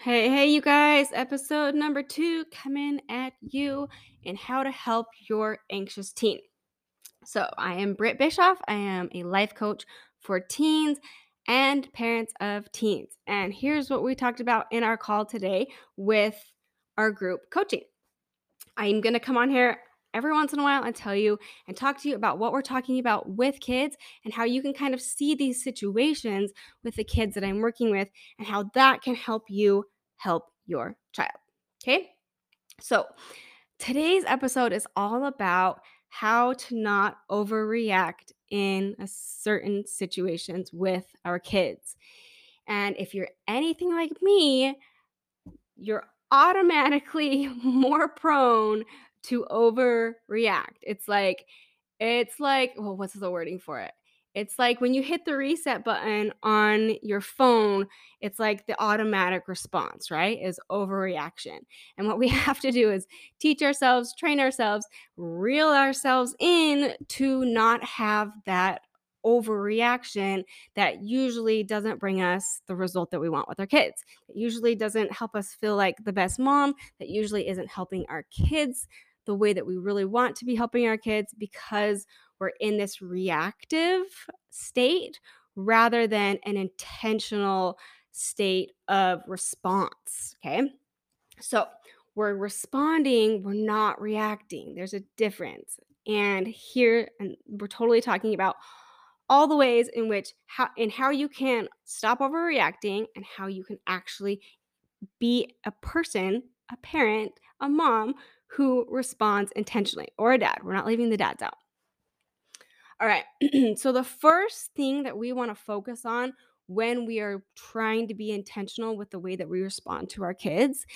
Hey, hey, you guys, episode number two coming at you in how to help your anxious teen. So, I am Britt Bischoff. I am a life coach for teens and parents of teens. And here's what we talked about in our call today with our group coaching. I'm going to come on here every once in a while and tell you and talk to you about what we're talking about with kids and how you can kind of see these situations with the kids that I'm working with and how that can help you help your child. Okay? So, today's episode is all about how to not overreact in certain situations with our kids. And if you're anything like me, you're automatically more prone to overreact. It's like it's like, well, what's the wording for it? It's like when you hit the reset button on your phone, it's like the automatic response, right? Is overreaction. And what we have to do is teach ourselves, train ourselves, reel ourselves in to not have that overreaction that usually doesn't bring us the result that we want with our kids. It usually doesn't help us feel like the best mom, that usually isn't helping our kids the way that we really want to be helping our kids because we're in this reactive state rather than an intentional state of response. Okay. So we're responding, we're not reacting. There's a difference. And here, and we're totally talking about all the ways in which how in how you can stop overreacting and how you can actually be a person, a parent, a mom who responds intentionally or a dad. We're not leaving the dads out. All right. so the first thing that we want to focus on when we are trying to be intentional with the way that we respond to our kids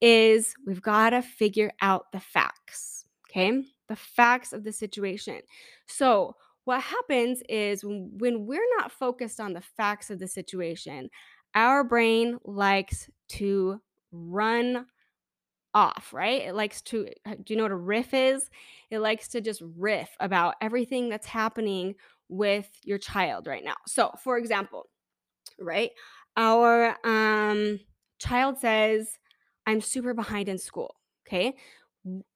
is we've got to figure out the facts. Okay. The facts of the situation. So, what happens is when we're not focused on the facts of the situation, our brain likes to run off, right? It likes to, uh, do you know what a riff is? It likes to just riff about everything that's happening with your child right now. So, for example, right? Our um, child says, I'm super behind in school. Okay.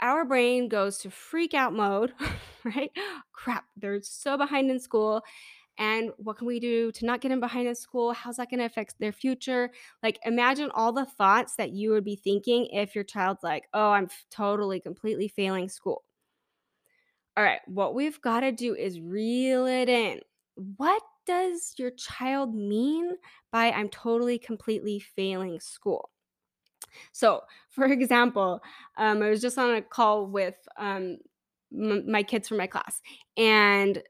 Our brain goes to freak out mode, right? Crap, they're so behind in school. And what can we do to not get them behind in school? How's that going to affect their future? Like, imagine all the thoughts that you would be thinking if your child's like, oh, I'm totally, completely failing school. All right, what we've got to do is reel it in. What does your child mean by I'm totally, completely failing school? So, for example, um, I was just on a call with um, m- my kids from my class, and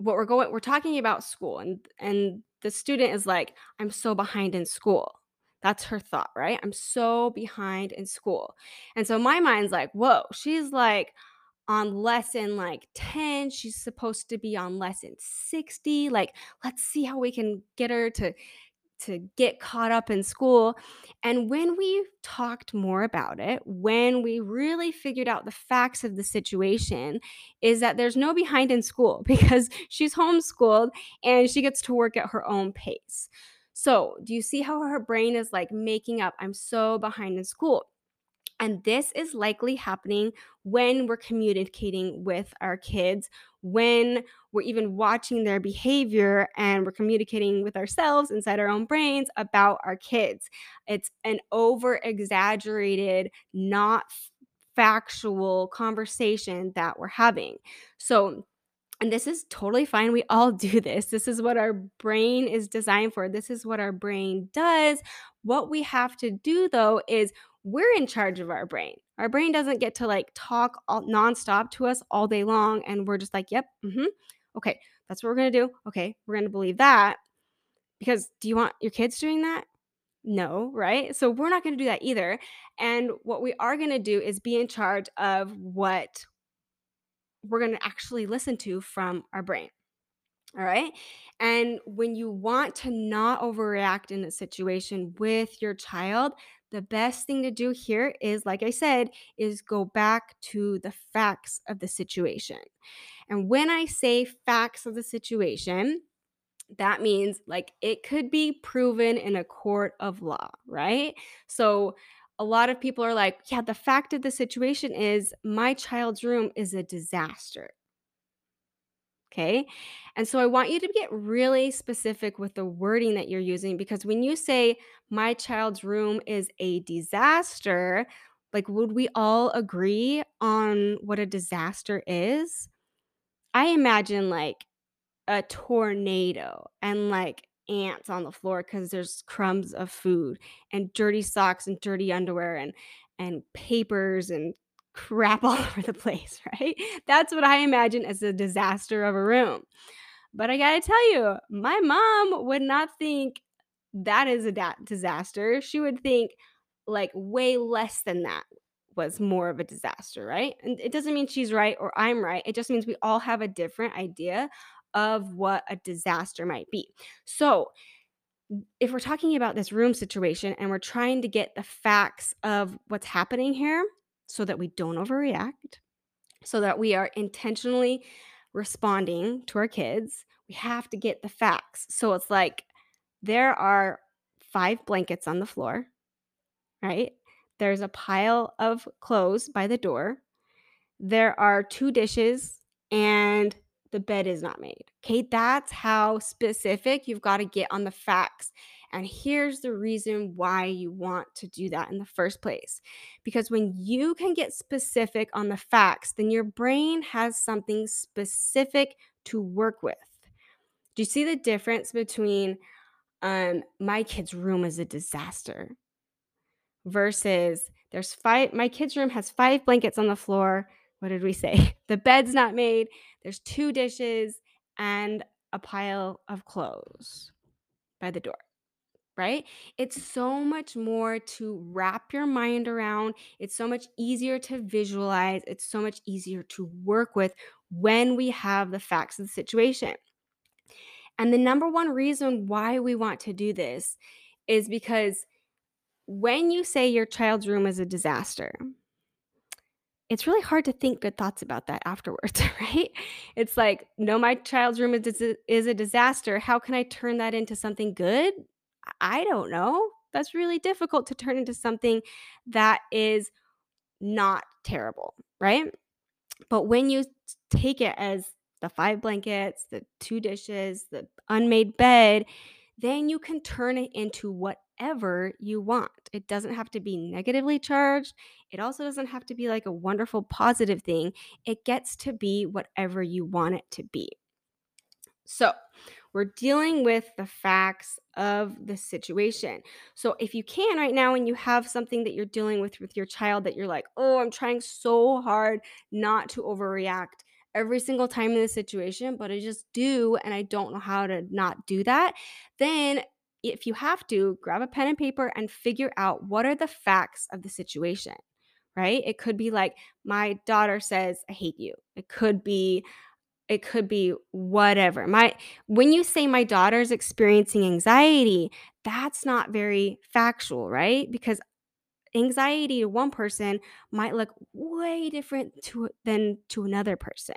what we're going, we're talking about school, and and the student is like, "I'm so behind in school." That's her thought, right? I'm so behind in school, and so my mind's like, "Whoa!" She's like on lesson like 10 she's supposed to be on lesson 60 like let's see how we can get her to to get caught up in school. And when we talked more about it, when we really figured out the facts of the situation, is that there's no behind in school because she's homeschooled and she gets to work at her own pace. So, do you see how her brain is like making up, I'm so behind in school? And this is likely happening when we're communicating with our kids, when we're even watching their behavior and we're communicating with ourselves inside our own brains about our kids. It's an over exaggerated, not factual conversation that we're having. So, and this is totally fine. We all do this. This is what our brain is designed for. This is what our brain does. What we have to do though is we're in charge of our brain. Our brain doesn't get to like talk all, nonstop to us all day long. And we're just like, yep, mm-hmm. Okay, that's what we're to do. Okay, we're to believe that. Because do you want your kids doing that? No, right? So we're not to do that either. And what we are to do is be in charge of what we're to actually listen to from our brain. All right. And when you want to not overreact in a situation with your child, the best thing to do here is, like I said, is go back to the facts of the situation. And when I say facts of the situation, That means like it could be proven in a court of law, right? So a lot of people are like, yeah, the fact of the situation is my child's room is a disaster. Okay. And so I want you to get really specific with the wording that you're using because when you say my child's room is a disaster, like, would we all agree on what a disaster is? I imagine like a tornado and like ants on the floor because there's crumbs of food and dirty socks and dirty underwear and and papers and crap all over the place, right? That's what I imagine as a disaster of a room. But I gotta tell you, my mom would not think that is a da- disaster. She would think like way less than that was more of a disaster, right? And it doesn't mean she's right or I'm right. It just means we all have a different idea of what a disaster might be. So, if we're talking about this room situation and we're trying to get the facts of what's happening here so that we don't overreact, so that we are intentionally responding to our kids, we have to get the facts. So it's like there are five blankets on the floor, right? There's a pile of clothes by the door. There are two dishes and the bed is not made. Okay, that's how specific you've got to get on the facts. And here's the reason why you want to do that in the first place. Because when you can get specific on the facts, then your brain has something specific to work with. Do you see the difference between um, my kid's room is a disaster versus there's five, my kid's room has five blankets on the floor. What did we say? The bed's not made. There's two dishes and a pile of clothes by the door, right? It's so much more to wrap your mind around. It's so much easier to visualize. It's so much easier to work with when we have the facts of the situation. And the number one reason why we want to do this is because when you say your child's room is a disaster, it's really hard to think good thoughts about that afterwards, right? It's like, no, my child's room is, is a disaster. How can I turn that into something good? I don't know. That's really difficult to turn into something that is not terrible, right? But when you take it as the five blankets, the two dishes, the unmade bed, then you can turn it into whatever you want. It doesn't have to be negatively charged. It also doesn't have to be like a wonderful positive thing. It gets to be whatever you want it to be. So, we're dealing with the facts of the situation. So, if you can right now and you have something that you're dealing with with your child that you're like, "Oh, I'm trying so hard not to overreact every single time in this situation, but I just do and I don't know how to not do that." Then if you have to, grab a pen and paper and figure out what are the facts of the situation. Right? It could be like my daughter says, "I hate you." It could be it could be whatever. My when you say my daughter's experiencing anxiety, that's not very factual, right? Because anxiety to one person might look way different to than to another person.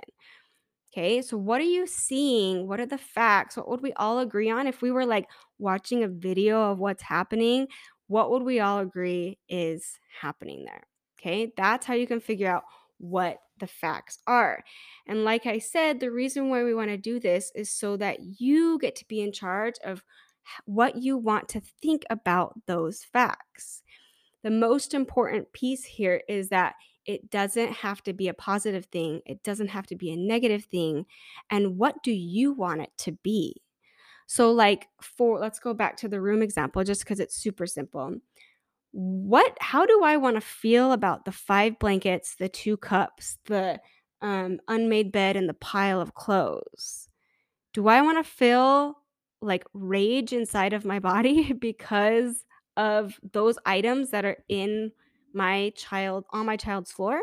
Okay? So what are you seeing? What are the facts? What would we all agree on if we were like watching a video of what's happening? What would we all agree is happening there? Okay? That's how you can figure out what the facts are. And like I said, the reason why we want to do this is so that you get to be in charge of what you want to think about those facts. The most important piece here is that it doesn't have to be a positive thing, it doesn't have to be a negative thing. And what do you want it to be? So, like, for let's go back to the room example just because it's super simple what how do I want to feel about the 5 blankets, the 2 cups, the, um, unmade bed, and the pile of clothes? Do I wanna feel, like, rage inside of my body because of those items that are in my child on my child's floor?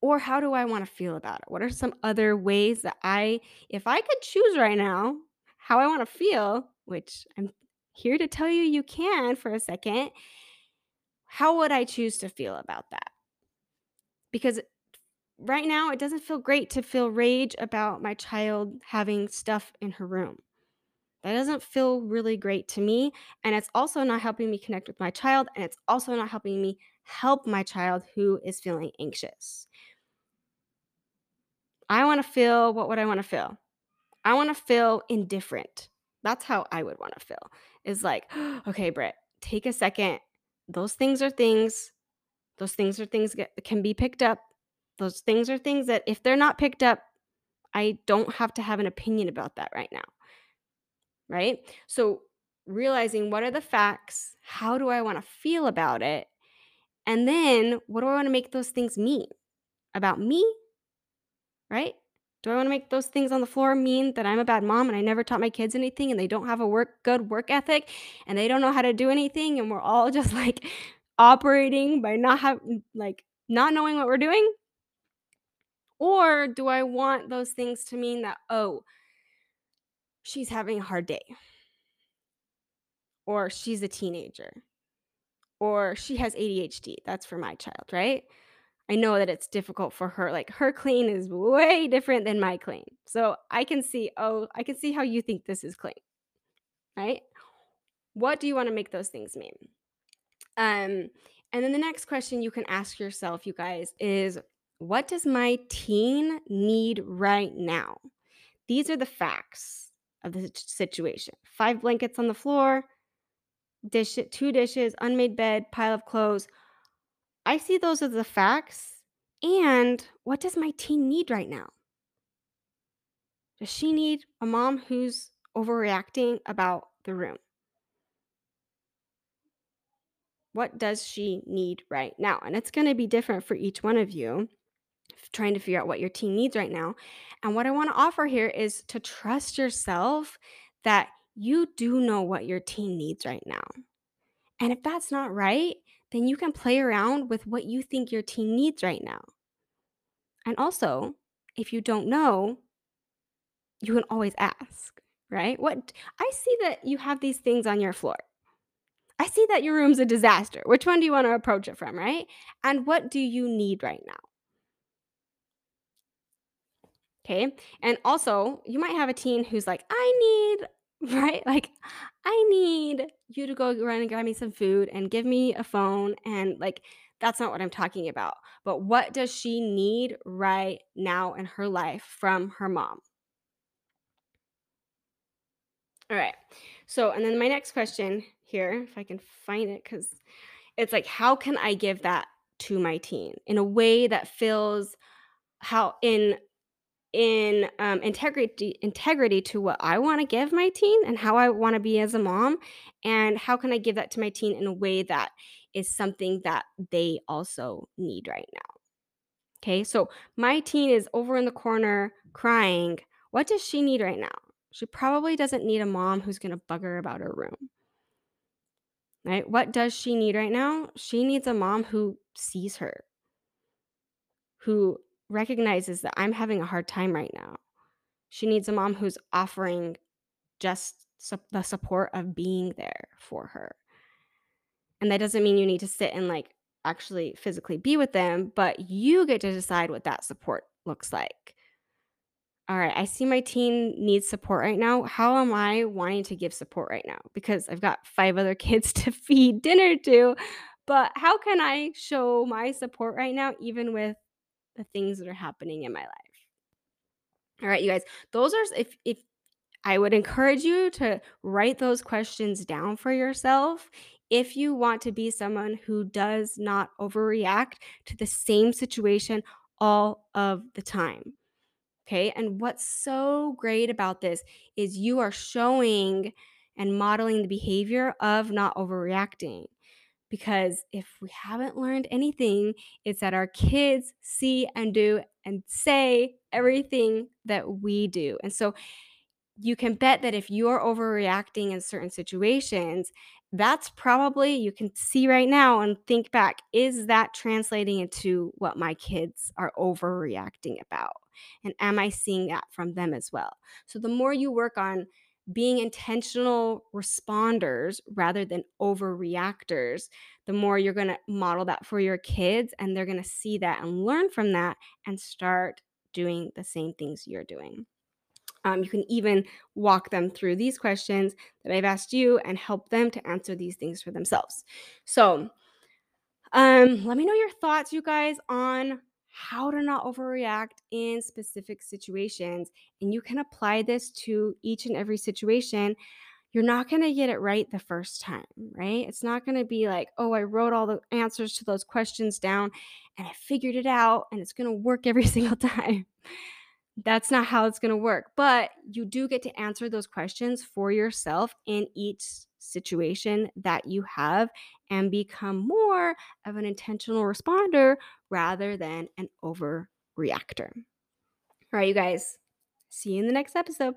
Or how do I wanna feel about it? What are some other ways that I if I could choose right now how I wanna feel, which I'm here to tell you you can for a second, how would I choose to feel about that? Because right now it doesn't feel great to feel rage about my child having stuff in her room. That doesn't feel really great to me. And it's also not helping me connect with my child. And it's also not helping me help my child who is feeling anxious. I want to feel what would I want to feel? I want to feel indifferent. That's how I would want to feel. Is like, okay, Britt, take a second. Those things are things. Those things are things that can be picked up. Those things are things that if they're not picked up, I don't have to have an opinion about that right now. Right? So, realizing what are the facts? How do I want to feel about it? And then what do I want to make those things mean about me? Right? Do I want to make those things on the floor mean that I'm a bad mom and I never taught my kids anything and they don't have a work good work ethic and they don't know how to do anything and we're all just like operating by not have like not knowing what we're doing? Or do I want those things to mean that oh, she's having a hard day? Or she's a teenager? Or she has ADHD. That's for my child, right? I know that it's difficult for her. Like her clean is way different than my clean. So I can see, oh, I can see how you think this is clean. Right? What do you want to make those things mean? Um, and then the next question you can ask yourself, you guys, is what does my teen need right now? These are the facts of the situation. Five blankets on the floor, dish two dishes, unmade bed, pile of clothes. I see those as the facts. And what does my teen need right now? Does she need a mom who's overreacting about the room? What does she need right now? And it's going to be different for each one of you, trying to figure out what your teen needs right now. And what I want to offer here is to trust yourself that you do know what your teen needs right now. And if that's not right, then you can play around with what you think your teen needs right now. And also, if you don't know, you can always ask, right? What I see that you have these things on your floor. I see that your room's a disaster. Which one do you want to approach it from, right? And what do you need right now? Okay. And also, you might have a teen who's like, I need, right? Like, I need you to go run and grab me some food and give me a phone. And like, that's not what I'm talking about. But what does she need right now in her life from her mom? All right. So, and then my next question here, if I can find it, because it's like, how can I give that to my teen in a way that feels how in in um, integrity integrity to what I want to give my teen and how I want to be as a mom, and how can I give that to my teen in a way that is something that they also need right now. Okay, so my teen is over in the corner crying. What does she need right now? She probably doesn't need a mom who's going to bug her about her room. Right? What does she need right now? She needs a mom who sees her, who recognizes that I'm having a hard time right now. She needs a mom who's offering just su- the support of being there for her. And that doesn't mean you need to sit and like actually physically be with them, but you get to decide what that support looks like. All right, I see my teen needs support right now. How am I wanting to give support right now? Because I've got five other kids to feed dinner to. But how can I show my support right now, even with the things that are happening in my life? All right, you guys, those are if if I would encourage you to write those questions down for yourself if you want to be someone who does not overreact to the same situation all of the time. Okay. And what's so great about this is you are showing and modeling the behavior of not overreacting. Because if we haven't learned anything, it's that our kids see and do and say everything that we do. And so you can bet that if you're overreacting in certain situations, that's probably you can see right now and think back is that translating into what my kids are overreacting about? And am I seeing that from them as well? So the more you work on being intentional responders rather than overreactors, the more you're going to model that for your kids and they're going to see that and learn from that and start doing the same things you're doing. Um, you can even walk them through these questions that I've asked you and help them to answer these things for themselves. So, um, let me know your thoughts, you guys, on how to not overreact in specific situations. And you can apply this to each and every situation. You're not going to get it right the first time, right? It's not going to be like, oh, I wrote all the answers to those questions down and I figured it out and it's going to work every single time. That's not how it's going to work. But you do get to answer those questions for yourself in each situation that you have and become more of an intentional responder rather than an overreactor. All right, you guys, see you in the next episode.